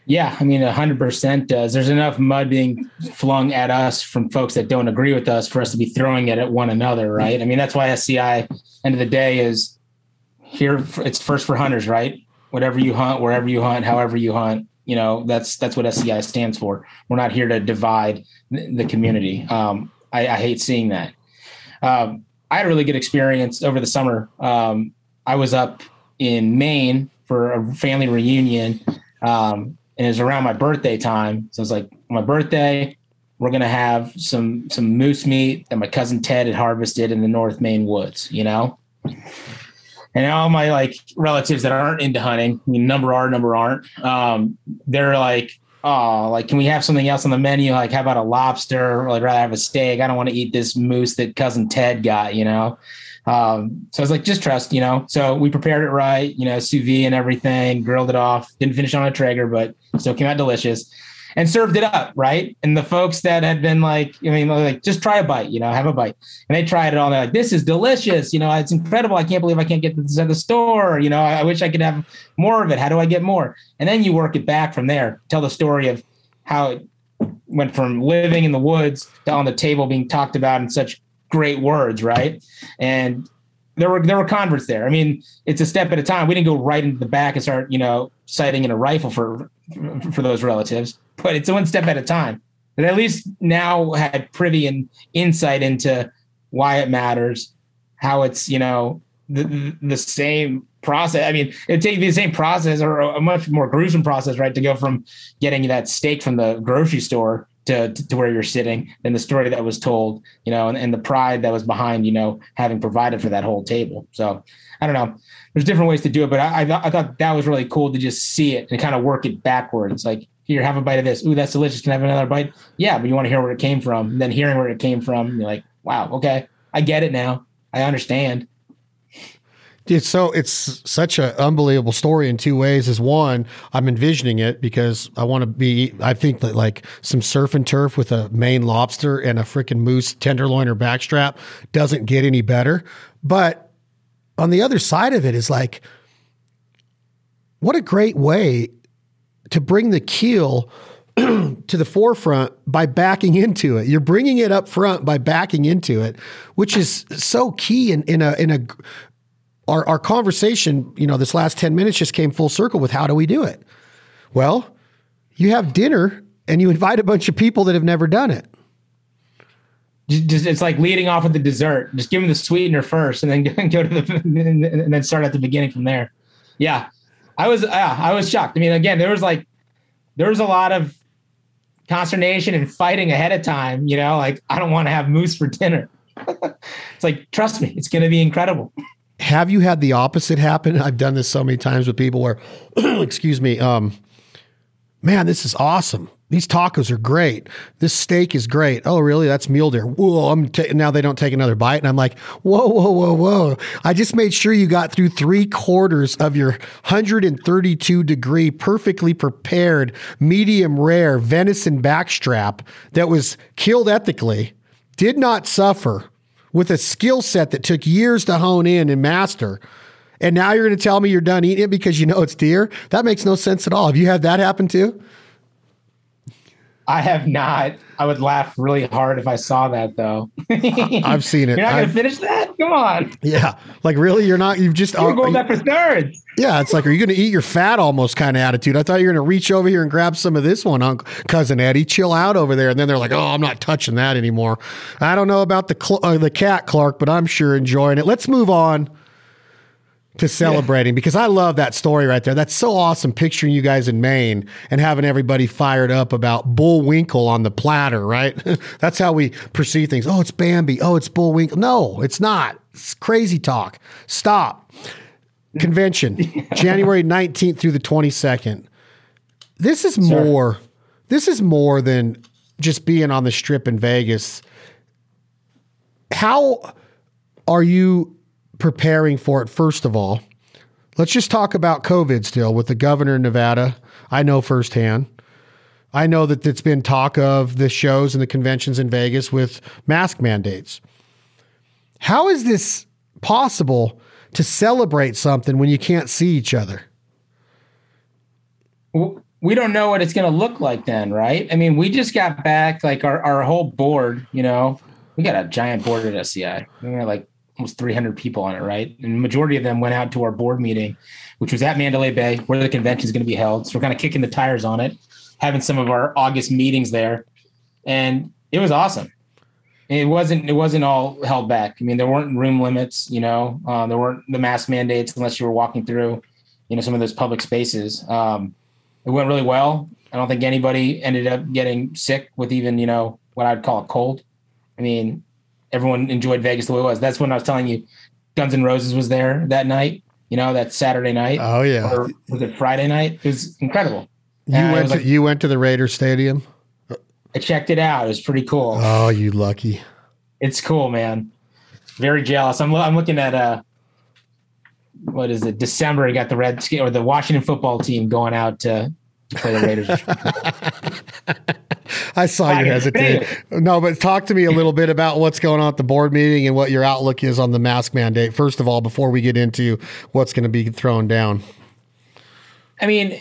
Yeah, I mean, hundred percent does. There's enough mud being flung at us from folks that don't agree with us for us to be throwing it at one another, right? I mean, that's why SCI, end of the day, is here. It's first for hunters, right? Whatever you hunt, wherever you hunt, however you hunt, you know, that's that's what SCI stands for. We're not here to divide the community. Um, I, I, hate seeing that. Um, I had a really good experience over the summer. Um, I was up in Maine for a family reunion. Um, and it was around my birthday time. So it's like my birthday, we're gonna have some some moose meat that my cousin Ted had harvested in the North Maine woods, you know. And all my like relatives that aren't into hunting, I mean, number are, number aren't. Um, they're like, oh, like, can we have something else on the menu? Like, how about a lobster? Or I'd rather have a steak. I don't want to eat this moose that cousin Ted got, you know. Um, so I was like, just trust, you know. So we prepared it right, you know, sous vide and everything, grilled it off. Didn't finish on a Traeger, but still came out delicious. And served it up, right? And the folks that had been like, I mean, like, just try a bite, you know, have a bite. And they tried it all. They're like, this is delicious. You know, it's incredible. I can't believe I can't get this at the store. You know, I, I wish I could have more of it. How do I get more? And then you work it back from there. Tell the story of how it went from living in the woods to on the table being talked about in such great words, right? And there were there were converts there. I mean, it's a step at a time. We didn't go right into the back and start, you know, sighting in a rifle for for those relatives, but it's one step at a time. But at least now had privy and insight into why it matters, how it's you know the the same process. I mean, it take the same process or a much more gruesome process, right, to go from getting that steak from the grocery store to, to where you're sitting than the story that was told, you know, and, and the pride that was behind, you know, having provided for that whole table. So I don't know. There's different ways to do it, but I, I, th- I thought that was really cool to just see it and kind of work it backwards. Like, here, have a bite of this. Ooh, that's delicious. Can I have another bite? Yeah, but you want to hear where it came from. And then hearing where it came from, you're like, wow, okay, I get it now. I understand. It's so it's such an unbelievable story in two ways. Is one, I'm envisioning it because I want to be. I think that like some surf and turf with a Maine lobster and a freaking moose tenderloin or backstrap doesn't get any better. But on the other side of it is like, what a great way to bring the keel to the forefront by backing into it. You're bringing it up front by backing into it, which is so key in, in a in a our, our conversation, you know, this last 10 minutes just came full circle with how do we do it? Well, you have dinner and you invite a bunch of people that have never done it. Just, it's like leading off with the dessert. Just give them the sweetener first, and then go to the and then start at the beginning from there. Yeah, I was yeah, I was shocked. I mean, again, there was like there was a lot of consternation and fighting ahead of time. You know, like I don't want to have moose for dinner. it's like trust me, it's going to be incredible have you had the opposite happen? I've done this so many times with people where, excuse me, um, man, this is awesome. These tacos are great. This steak is great. Oh, really? That's mule deer. Whoa! I'm now they don't take another bite, and I'm like, whoa, whoa, whoa, whoa! I just made sure you got through three quarters of your 132 degree, perfectly prepared, medium rare venison backstrap that was killed ethically, did not suffer with a skill set that took years to hone in and master. And now you're going to tell me you're done eating it because you know it's deer? That makes no sense at all. Have you had that happen too? I have not. I would laugh really hard if I saw that though. I've seen it. You're not going to finish that? Come on. Yeah. Like really, you're not. You've just. You're going back for thirds. Yeah, it's like, are you going to eat your fat almost kind of attitude? I thought you were going to reach over here and grab some of this one, Uncle cousin Eddie. Chill out over there, and then they're like, oh, I'm not touching that anymore. I don't know about the cl- uh, the cat, Clark, but I'm sure enjoying it. Let's move on to celebrating yeah. because I love that story right there. That's so awesome picturing you guys in Maine and having everybody fired up about Bullwinkle on the platter, right? That's how we perceive things. Oh, it's Bambi. Oh, it's Bullwinkle. No, it's not. It's crazy talk. Stop. Convention, January 19th through the 22nd. This is sure. more this is more than just being on the strip in Vegas. How are you preparing for it, first of all, let's just talk about COVID still with the governor of Nevada. I know firsthand. I know that it's been talk of the shows and the conventions in Vegas with mask mandates. How is this possible to celebrate something when you can't see each other? we don't know what it's going to look like then, right? I mean, we just got back like our, our whole board, you know, we got a giant board at SCI. We like almost 300 people on it, right? And the majority of them went out to our board meeting, which was at Mandalay Bay, where the convention is going to be held. So we're kind of kicking the tires on it, having some of our August meetings there, and it was awesome. It wasn't it wasn't all held back. I mean, there weren't room limits, you know, uh, there weren't the mask mandates unless you were walking through, you know, some of those public spaces. Um, it went really well. I don't think anybody ended up getting sick with even you know what I'd call a cold. I mean, everyone enjoyed Vegas the way it was. That's when I was telling you, Guns N' Roses was there that night. You know, that Saturday night. Oh yeah, or was it Friday night? It was incredible. You and went to like, you went to the Raiders Stadium. I checked it out. It was pretty cool. Oh, you lucky! It's cool, man. Very jealous. I'm I'm looking at uh, what is it? December. I got the Red or the Washington football team going out to, to play the Raiders. I saw you hesitate. No, but talk to me a little bit about what's going on at the board meeting and what your outlook is on the mask mandate. First of all, before we get into what's going to be thrown down. I mean,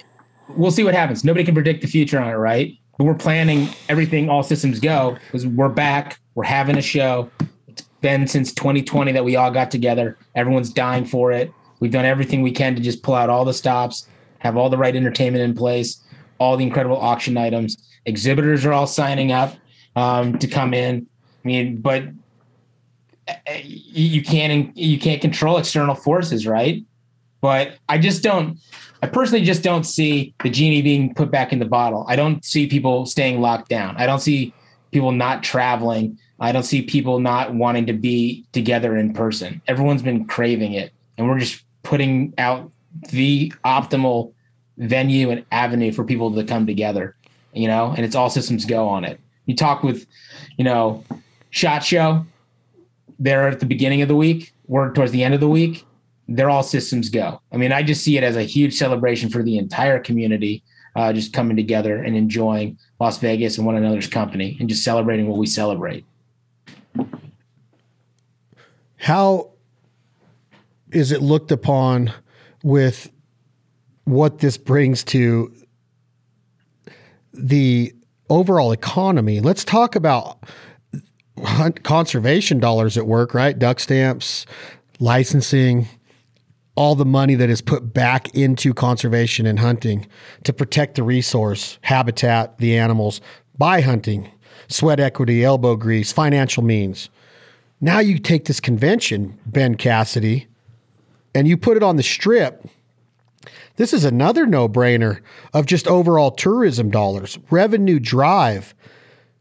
we'll see what happens. Nobody can predict the future on it, right? But we're planning everything, all systems go, because we're back. We're having a show. It's been since 2020 that we all got together. Everyone's dying for it. We've done everything we can to just pull out all the stops, have all the right entertainment in place, all the incredible auction items. Exhibitors are all signing up um, to come in. I mean, but eh, you can't you can't control external forces, right? But I just don't. I personally just don't see the genie being put back in the bottle. I don't see people staying locked down. I don't see people not traveling. I don't see people not wanting to be together in person. Everyone's been craving it, and we're just putting out the optimal venue and avenue for people to come together you know, and it's all systems go on it. You talk with, you know, Shot Show, they're at the beginning of the week, we're towards the end of the week, they're all systems go. I mean, I just see it as a huge celebration for the entire community, uh, just coming together and enjoying Las Vegas and one another's company and just celebrating what we celebrate. How is it looked upon with what this brings to the overall economy, let's talk about conservation dollars at work, right? Duck stamps, licensing, all the money that is put back into conservation and hunting to protect the resource, habitat, the animals by hunting, sweat equity, elbow grease, financial means. Now you take this convention, Ben Cassidy, and you put it on the strip this is another no brainer of just overall tourism dollars, revenue drive,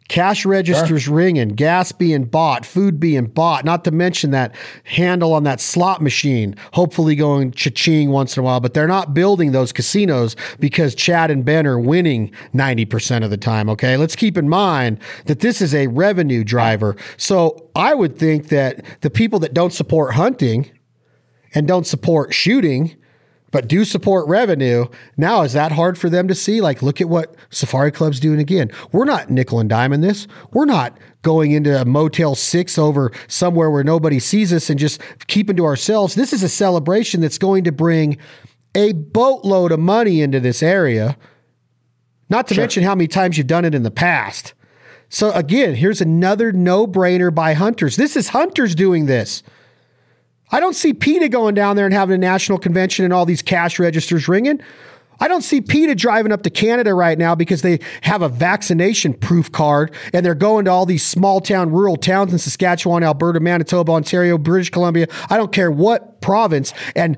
cash registers sure. ringing, gas being bought, food being bought, not to mention that handle on that slot machine, hopefully going cha-ching once in a while. But they're not building those casinos because Chad and Ben are winning 90% of the time. Okay. Let's keep in mind that this is a revenue driver. So I would think that the people that don't support hunting and don't support shooting but do support revenue. Now, is that hard for them to see? Like, look at what Safari Club's doing again. We're not nickel and diming this. We're not going into a Motel 6 over somewhere where nobody sees us and just keeping to ourselves. This is a celebration that's going to bring a boatload of money into this area, not to sure. mention how many times you've done it in the past. So, again, here's another no brainer by hunters. This is hunters doing this. I don't see PETA going down there and having a national convention and all these cash registers ringing. I don't see PETA driving up to Canada right now because they have a vaccination proof card and they're going to all these small town, rural towns in Saskatchewan, Alberta, Manitoba, Ontario, British Columbia. I don't care what province and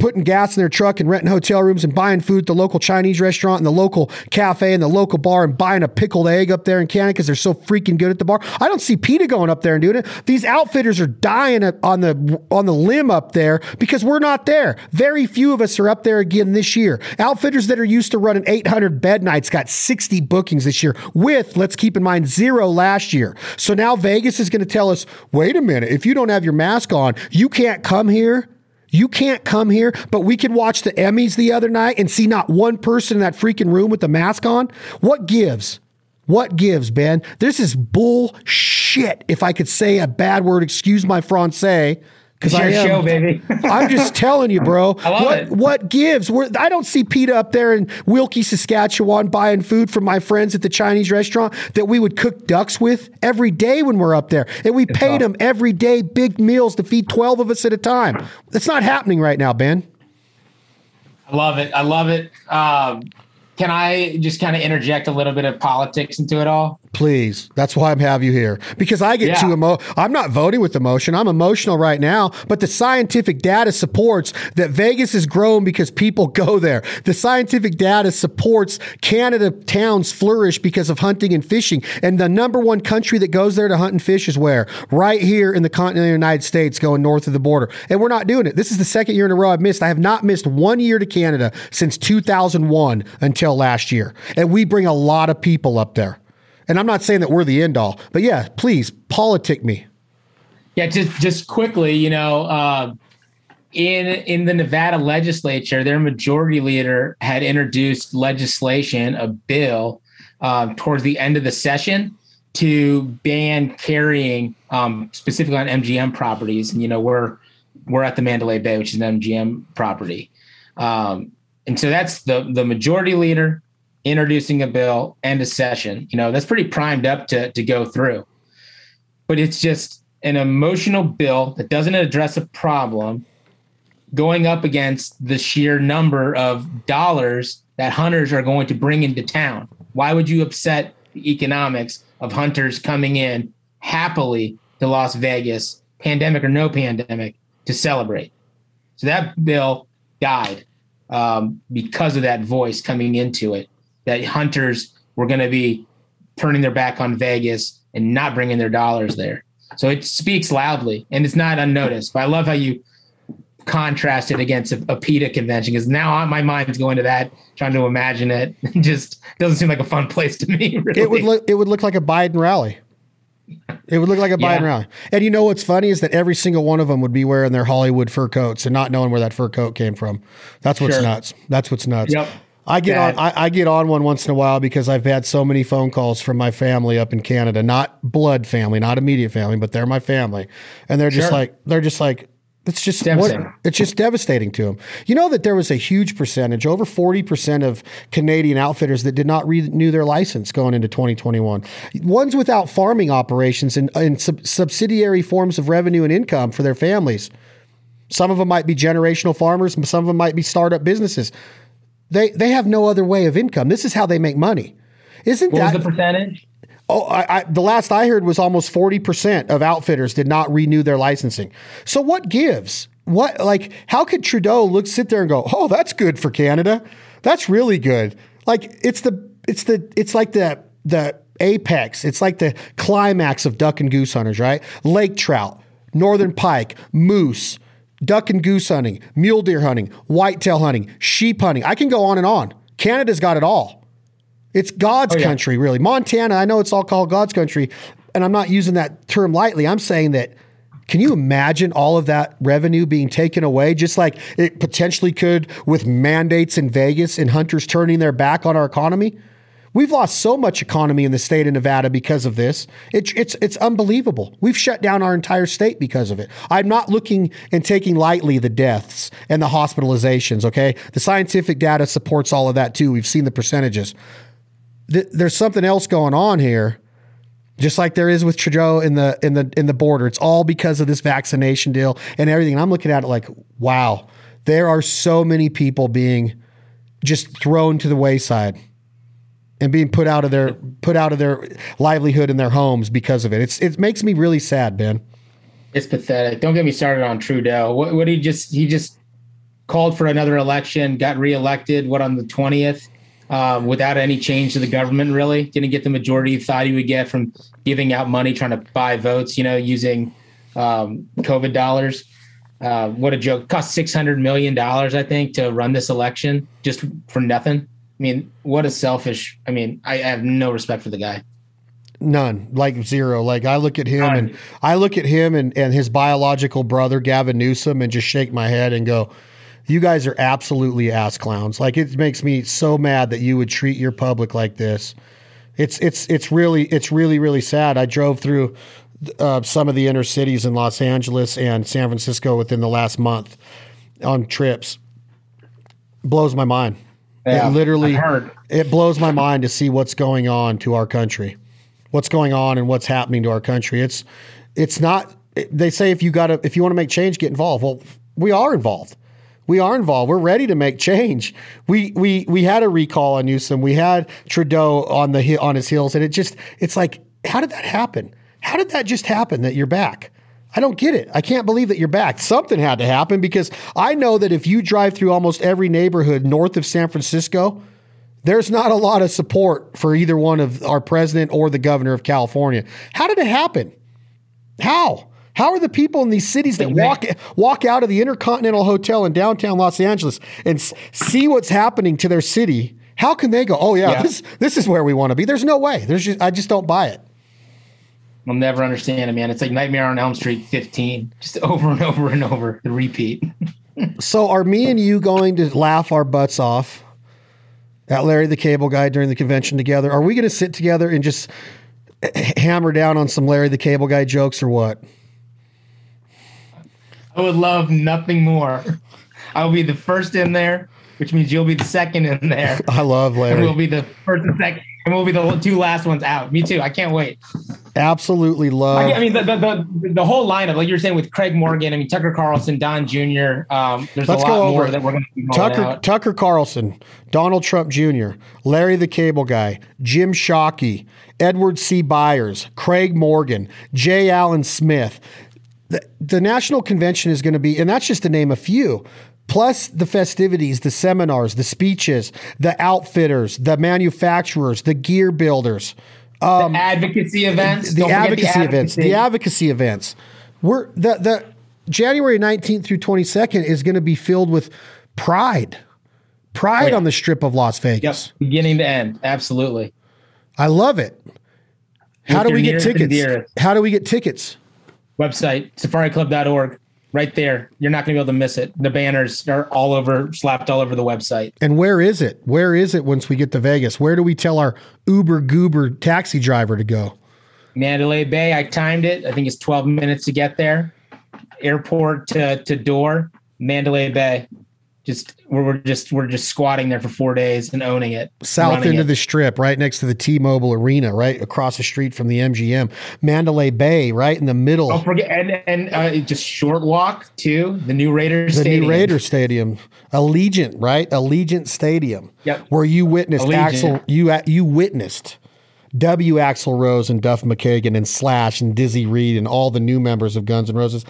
putting gas in their truck and renting hotel rooms and buying food at the local Chinese restaurant and the local cafe and the local bar and buying a pickled egg up there in Canada because they're so freaking good at the bar. I don't see PETA going up there and doing it. These outfitters are dying on the on the limb up there because we're not there. Very few of us are up there again this year. Outfitters that are used to running 800 bed nights got 60 bookings this year with, let's keep in mind, zero last year. So now Vegas is going to tell us, wait a minute, if you don't have your mask on, you can't come here. You can't come here, but we could watch the Emmys the other night and see not one person in that freaking room with the mask on. What gives? What gives, Ben? This is bullshit. If I could say a bad word, excuse my français, Because It's I am. show, baby. I'm just telling you, bro. I love what it. what gives? We're, I don't see PETA up there in Wilkie, Saskatchewan, buying food from my friends at the Chinese restaurant that we would cook ducks with every day when we're up there, and we paid awesome. them every day big meals to feed twelve of us at a time. That's not happening right now, Ben. I love it. I love it. Um, can I just kind of interject a little bit of politics into it all? Please. That's why I'm have you here. Because I get Yeah. too emo I'm not voting with emotion. I'm emotional right now, but the scientific data supports that Vegas has grown because people go there. The scientific data supports Canada towns flourish because of hunting and fishing. And the number one country that goes there to hunt and fish is where? Right here in the continental United States going north of the border. And we're not doing it. This is the second year in a row I've missed. I have not missed one year to Canada since 2001 until last year. And we bring a lot of people up there. And I'm not saying that we're the end all, but yeah, please politic me. Yeah, just just quickly, you know, uh, in in the Nevada legislature, their majority leader had introduced legislation, a bill, um, towards the end of the session to ban carrying, um, specifically on MGM properties. And you know, we're we're at the Mandalay Bay, which is an MGM property, um, and so that's the the majority leader introducing a bill and a session. You know, that's pretty primed up to to go through but it's just an emotional bill that doesn't address a problem going up against the sheer number of dollars that hunters are going to bring into town. Why would you upset the economics of hunters coming in happily to Las Vegas, pandemic or no pandemic, to celebrate? So that bill died um, because of that voice coming into it that hunters were going to be turning their back on Vegas and not bringing their dollars there. So it speaks loudly and it's not unnoticed. But I love how you contrast it against a, a PETA convention because now my mind's going to that, trying to imagine it. It just doesn't seem like a fun place to me. Really. It would look it would look like a Biden rally. It would look like a Biden Yeah. rally. And you know what's funny is that every single one of them would be wearing their Hollywood fur coats and not knowing where that fur coat came from. That's what's Sure. nuts. That's what's nuts. Yep. I get on I, I get on one once in a while because I've had so many phone calls from my family up in Canada, not blood family, not immediate family, but they're my family. And they're just Sure. like they're just like it's just what, Devastating. it's just devastating to them. You know that there was a huge percentage, over 40% of Canadian outfitters that did not renew their license going into 2021. Ones without farming operations and, and sub- subsidiary forms of revenue and income for their families. Some of them might be generational farmers, some of them might be startup businesses. They they have no other way of income. This is how they make money. Isn't what that was the percentage? Oh, I, I, the last I heard was almost 40% of outfitters did not renew their licensing. So what gives? What like how could Trudeau look sit there and go, "Oh, that's good for Canada. That's really good." Like it's the it's the it's like the the apex. It's like the climax of duck and goose hunters, right? Lake trout, northern pike, moose, duck and goose hunting, mule deer hunting, whitetail hunting, sheep hunting. I can go on and on. Canada's got it all. It's God's Oh, yeah. country, really. Montana, I know it's all called God's country, and I'm not using that term lightly. I'm saying that can you imagine all of that revenue being taken away, just like it potentially could with mandates in Vegas and hunters turning their back on our economy? We've lost so much economy in the state of Nevada because of this. It, it's it's unbelievable. We've shut down our entire state because of it. I'm not looking and taking lightly the deaths and the hospitalizations. Okay, the scientific data supports all of that too. We've seen the percentages th- there's something else going on here, just like there is with Trudeau in the in the in the border. It's all because of this vaccination deal and everything. And I'm looking at it like, wow, there are so many people being just thrown to the wayside and being put out of their put out of their livelihood in their homes because of it. It's it makes me really sad, Ben. It's pathetic. Don't get me started on Trudeau. What, what he just he just called for another election, got reelected. What on the twentieth, um, without any change to the government. Really didn't get the majority he thought he would get from giving out money, trying to buy votes. You know, using um, COVID dollars. Uh, what a joke! Cost six hundred million dollars, I think, to run this election just for nothing. I mean, what a selfish. I mean, I have no respect for the guy. None, like zero. Like I look at him None. and I look at him and, and his biological brother, Gavin Newsom, and just shake my head and go, You guys are absolutely ass clowns. Like it makes me so mad that you would treat your public like this. It's it's it's really it's really, really sad. I drove through uh, some of the inner cities in Los Angeles and San Francisco within the last month on trips. Blows my mind. Yeah, it literally it blows my mind to see what's going on to our country. What's going on and what's happening to our country. It's it's not they say if you got to if you want to make change get involved. Well, we are involved. We are involved. We're ready to make change. We we we had a recall on Newsom. We had Trudeau on the on his heels and it just it's like how did that happen? How did that just happen that you're back? I don't get it. I can't believe that you're back. Something had to happen because I know that if you drive through almost every neighborhood north of San Francisco, there's not a lot of support for either one of our president or the governor of California. How did it happen? How? How are the people in these cities that walk walk out of the Intercontinental Hotel in downtown Los Angeles and s- see what's happening to their city? How can they go? Oh yeah, Yeah. this this is where we want to be. There's no way. There's just I just don't buy it. I'll never understand it, man. It's like Nightmare on Elm Street 15, just over and over and over, the repeat. So are me and you going to laugh our butts off at Larry the Cable Guy during the convention together? Are we going to sit together and just hammer down on some Larry the Cable Guy jokes or what? I would love nothing more. I will be the first in there, which means you'll be the second in there. I love Larry. And we'll be the first and second, and we'll be the two last ones out. Me too. I can't wait. Absolutely love. I mean, the, the, the, the whole lineup, like you were saying with Craig Morgan, I mean, Tucker Carlson, Don Jr., um, there's Let's a go lot over more that we're going to be Tucker out. Tucker Carlson, Donald Trump Jr., Larry the Cable Guy, Jim Shockey, Edward C. Byers, Craig Morgan, J. Allen Smith. The, the national convention is going to be, and that's just to name a few. Plus the festivities, the seminars, the speeches, the outfitters, the manufacturers, the gear builders, um, the advocacy events. the Don't forget advocacy, events, the advocacy events. We're the the January 19th through 22nd is going to be filled with pride. Pride Oh, yeah. on the strip of Las Yep, Vegas. beginning to end. Absolutely. I love it. How With do we get tickets? How do we get tickets? Website, safariclub.org. Right there. You're not going to be able to miss it. The banners are all over, slapped all over the website. And where is it? Where is it once we get to Vegas? Where do we tell our Uber Goober taxi driver to go? Mandalay Bay, I timed it. I think it's 12 minutes to get there. Airport to, to door, Mandalay Bay. Just we're, we're just we're just squatting there for four days and owning it. South end it. of the strip, right next to the T-Mobile Arena, right across the street from the MGM. Mandalay Bay, right in the middle. Don't forget and and uh, just short walk to the new Raiders the Stadium. new Raider Stadium, Allegiant, right? Allegiant Stadium. Yep. Where you witnessed Allegiant. Axl, you you witnessed W. Axl Rose and Duff McKagan and Slash and Dizzy Reed and all the new members of Guns N' Roses.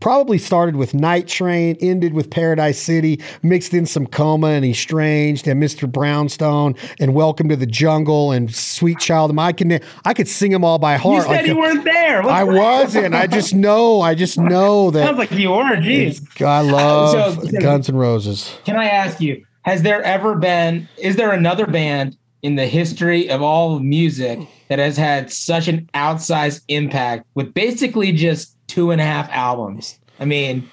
Probably started with Night Train, ended with Paradise City, mixed in some Coma and Estranged and Mr. Brownstone and Welcome to the Jungle and Sweet Child. I can I could sing them all by heart. You said Like, you weren't there. What's I wrong? wasn't. I just know. I just know that. Sounds like you were. Jeez. I love So- Guns N' Roses. Can I ask you, has there ever been, is there another band in the history of all music that has had such an outsized impact with basically just two and a half albums? I mean,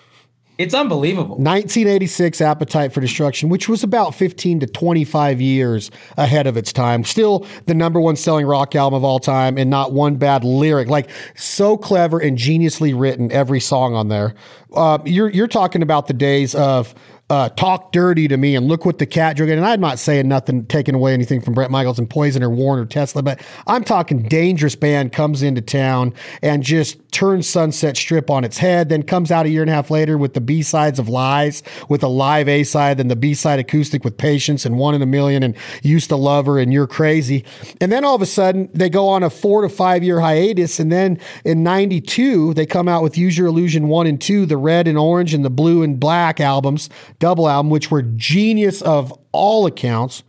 it's unbelievable. 1986 Appetite for Destruction, which was about 15 to 25 years ahead of its time. Still the number one selling rock album of all time and not one bad lyric. Like so clever and geniusly written, every song on there. Uh, you're, you're talking about the days of uh, talk dirty to me and look what the cat drug. And I'm not saying nothing, taking away anything from Bret Michaels and Poison or Warrant or Tesla, but I'm talking dangerous band comes into town and just turns Sunset Strip on its head, then comes out a year and a half later with the B sides of Lies, with a live A side, then the B side acoustic with Patience and One in a Million and Used to Love Her and You're Crazy. And then all of a sudden they go on a four to five year hiatus. And then in 92, they come out with Use Your Illusion 1 and 2, the red and orange and the blue and black albums, double album, which were genius of all accounts.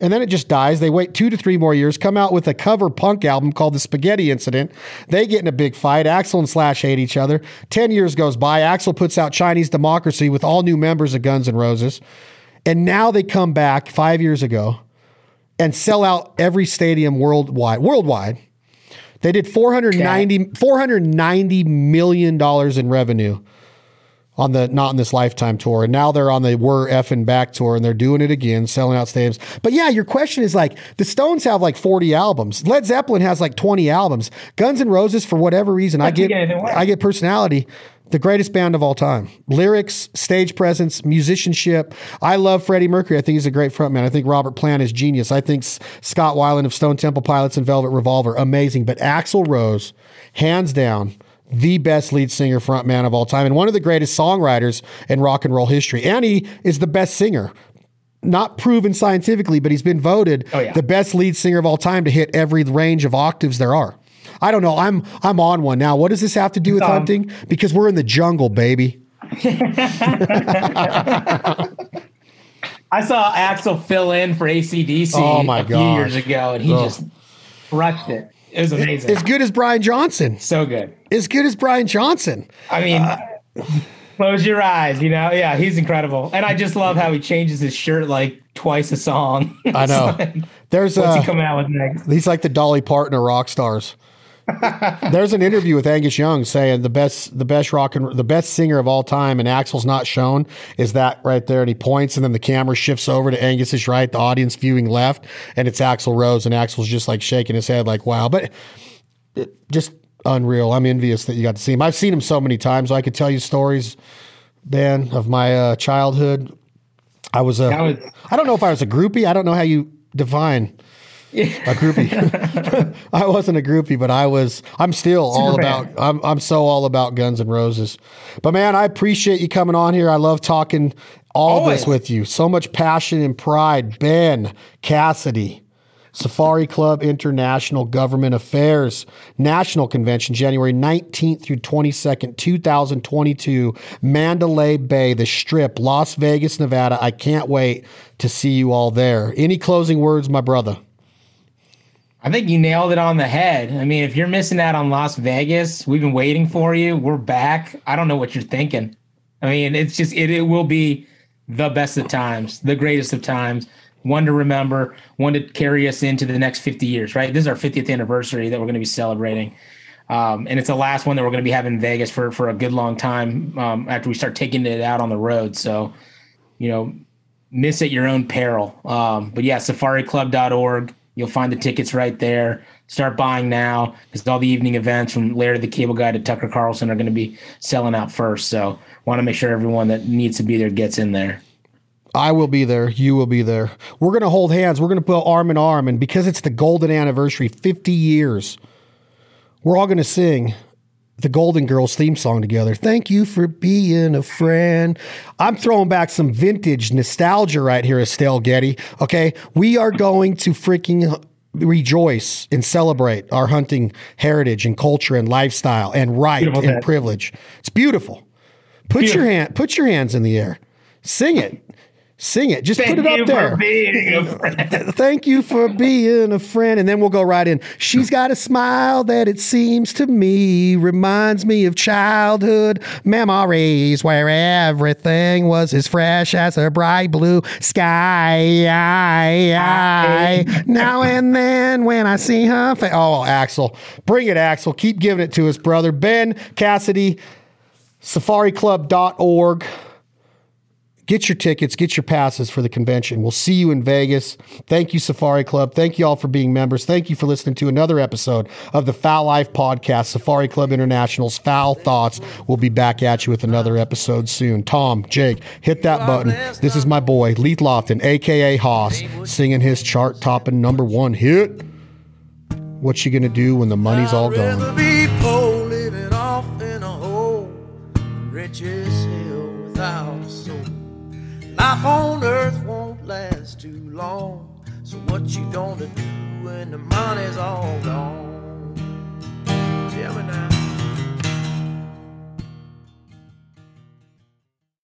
And then it just dies. They wait two to three more years, come out with a cover punk album called The Spaghetti Incident. They get in a big fight. Axl and Slash hate each other. Ten years goes by. Axl puts out Chinese Democracy with all new members of Guns N' Roses. And now they come back five years ago and sell out every stadium worldwide. Worldwide. They did 490, $490 million in revenue on the not in this lifetime tour. And now they're on the we're effing back tour and they're doing it again selling out stadiums but yeah your question is like the stones have like 40 albums. Led zeppelin has like 20 albums. Guns and roses for whatever reason i get i get personality the greatest band of all time. Lyrics stage presence musicianship. I love freddie mercury. I think he's a great frontman. I think robert plant is genius. I think scott weiland of stone temple pilots and velvet revolver amazing. But axl rose hands down the best lead singer frontman of all time and one of the greatest songwriters in rock and roll history. And he is the best singer. Not proven scientifically, but he's been voted Oh, yeah. the best lead singer of all time to hit every range of octaves there are. I don't know. I'm I'm on one now. What does this have to do with Um, hunting? Because we're in the jungle, baby. I saw Axl fill in for ACDC Oh, my a few gosh. years ago, and he Ugh. just crushed it. It was amazing. As good as Brian Johnson. so good. As good as Brian Johnson. I mean, Uh, close your eyes. You know, yeah, he's incredible, and I just love how he changes his shirt like twice a song. I know. There's What's uh, he coming out with next? He's like the Dolly Parton of rock stars. There's an interview with Angus Young saying the best, the best rock and the best singer of all time, and Axl's not shown is that right there, and he points, and then the camera shifts over to Angus's right, the audience viewing left, and it's Axl Rose, and Axl's just like shaking his head, like wow, but it, just unreal. I'm envious that you got to see him. I've seen him so many times. I could tell you stories, Ben, of my uh, childhood. I was a, That was- I don't know if I was a groupie. I don't know how you define a groupie. I wasn't a groupie, but I was. I'm still all about. I'm. I'm so all about Guns and Roses. But man, I appreciate you coming on here. I love talking all this with you. So much passion and pride. Ben Cassidy. Safari Club International Government Affairs National Convention, January 19th through 22nd, 2022, Mandalay Bay, the Strip, Las Vegas, Nevada. I can't wait to see you all there. Any closing words, my brother? I think you nailed it on the head. I mean, if you're missing out on Las Vegas, we've been waiting for you. We're back. I don't know what you're thinking. I mean, it's just it, it will be the best of times, the greatest of times, one to remember, one to carry us into the next 50 years, right? This is our 50th anniversary that we're going to be celebrating. Um, and it's the last one that we're going to be having in Vegas for for a good long time um, after we start taking it out on the road. So, you know, miss at your own peril. Um, but yeah, safariclub.org. You'll find the tickets right there. Start buying now because all the evening events from Larry the Cable Guy to Tucker Carlson are going to be selling out first. So want to make sure everyone that needs to be there gets in there. I will be there. You will be there. We're going to hold hands. We're going to put arm in arm. And because it's the golden anniversary, 50 years, we're all going to sing the Golden Girls theme song together. Thank you for being a friend. I'm throwing back some vintage nostalgia right here, Estelle Getty. Okay. We are going to freaking rejoice and celebrate our hunting heritage and culture and lifestyle and right Beautiful and day. privilege. It's beautiful. Put your hand put your hands in the air. Sing it. Sing it. Just put it Thank up there. for being a friend. Thank you for being a friend. And then we'll go right in. She's got a smile that it seems to me reminds me of childhood memories where everything was as fresh as a bright blue sky. now and then when I see her face. Oh, Axl. Bring it, Axl. Keep giving it to us, brother. Ben Cassidy, safariclub.org. Get your tickets, get your passes for the convention. We'll see you in Vegas. Thank you, Safari Club. Thank you all for being members. Thank you for listening to another episode of the Fowl Life Podcast, Safari Club International's Fowl Thoughts. We'll be back at you with another episode soon. Tom, Jake, hit that button. This is my boy, Leith Lofton, aka Haas, singing his chart topping number one hit. What you gonna do when the money's all gone? Life on earth won't last too long. So what you gonna do when the money's all gone? Tell me now.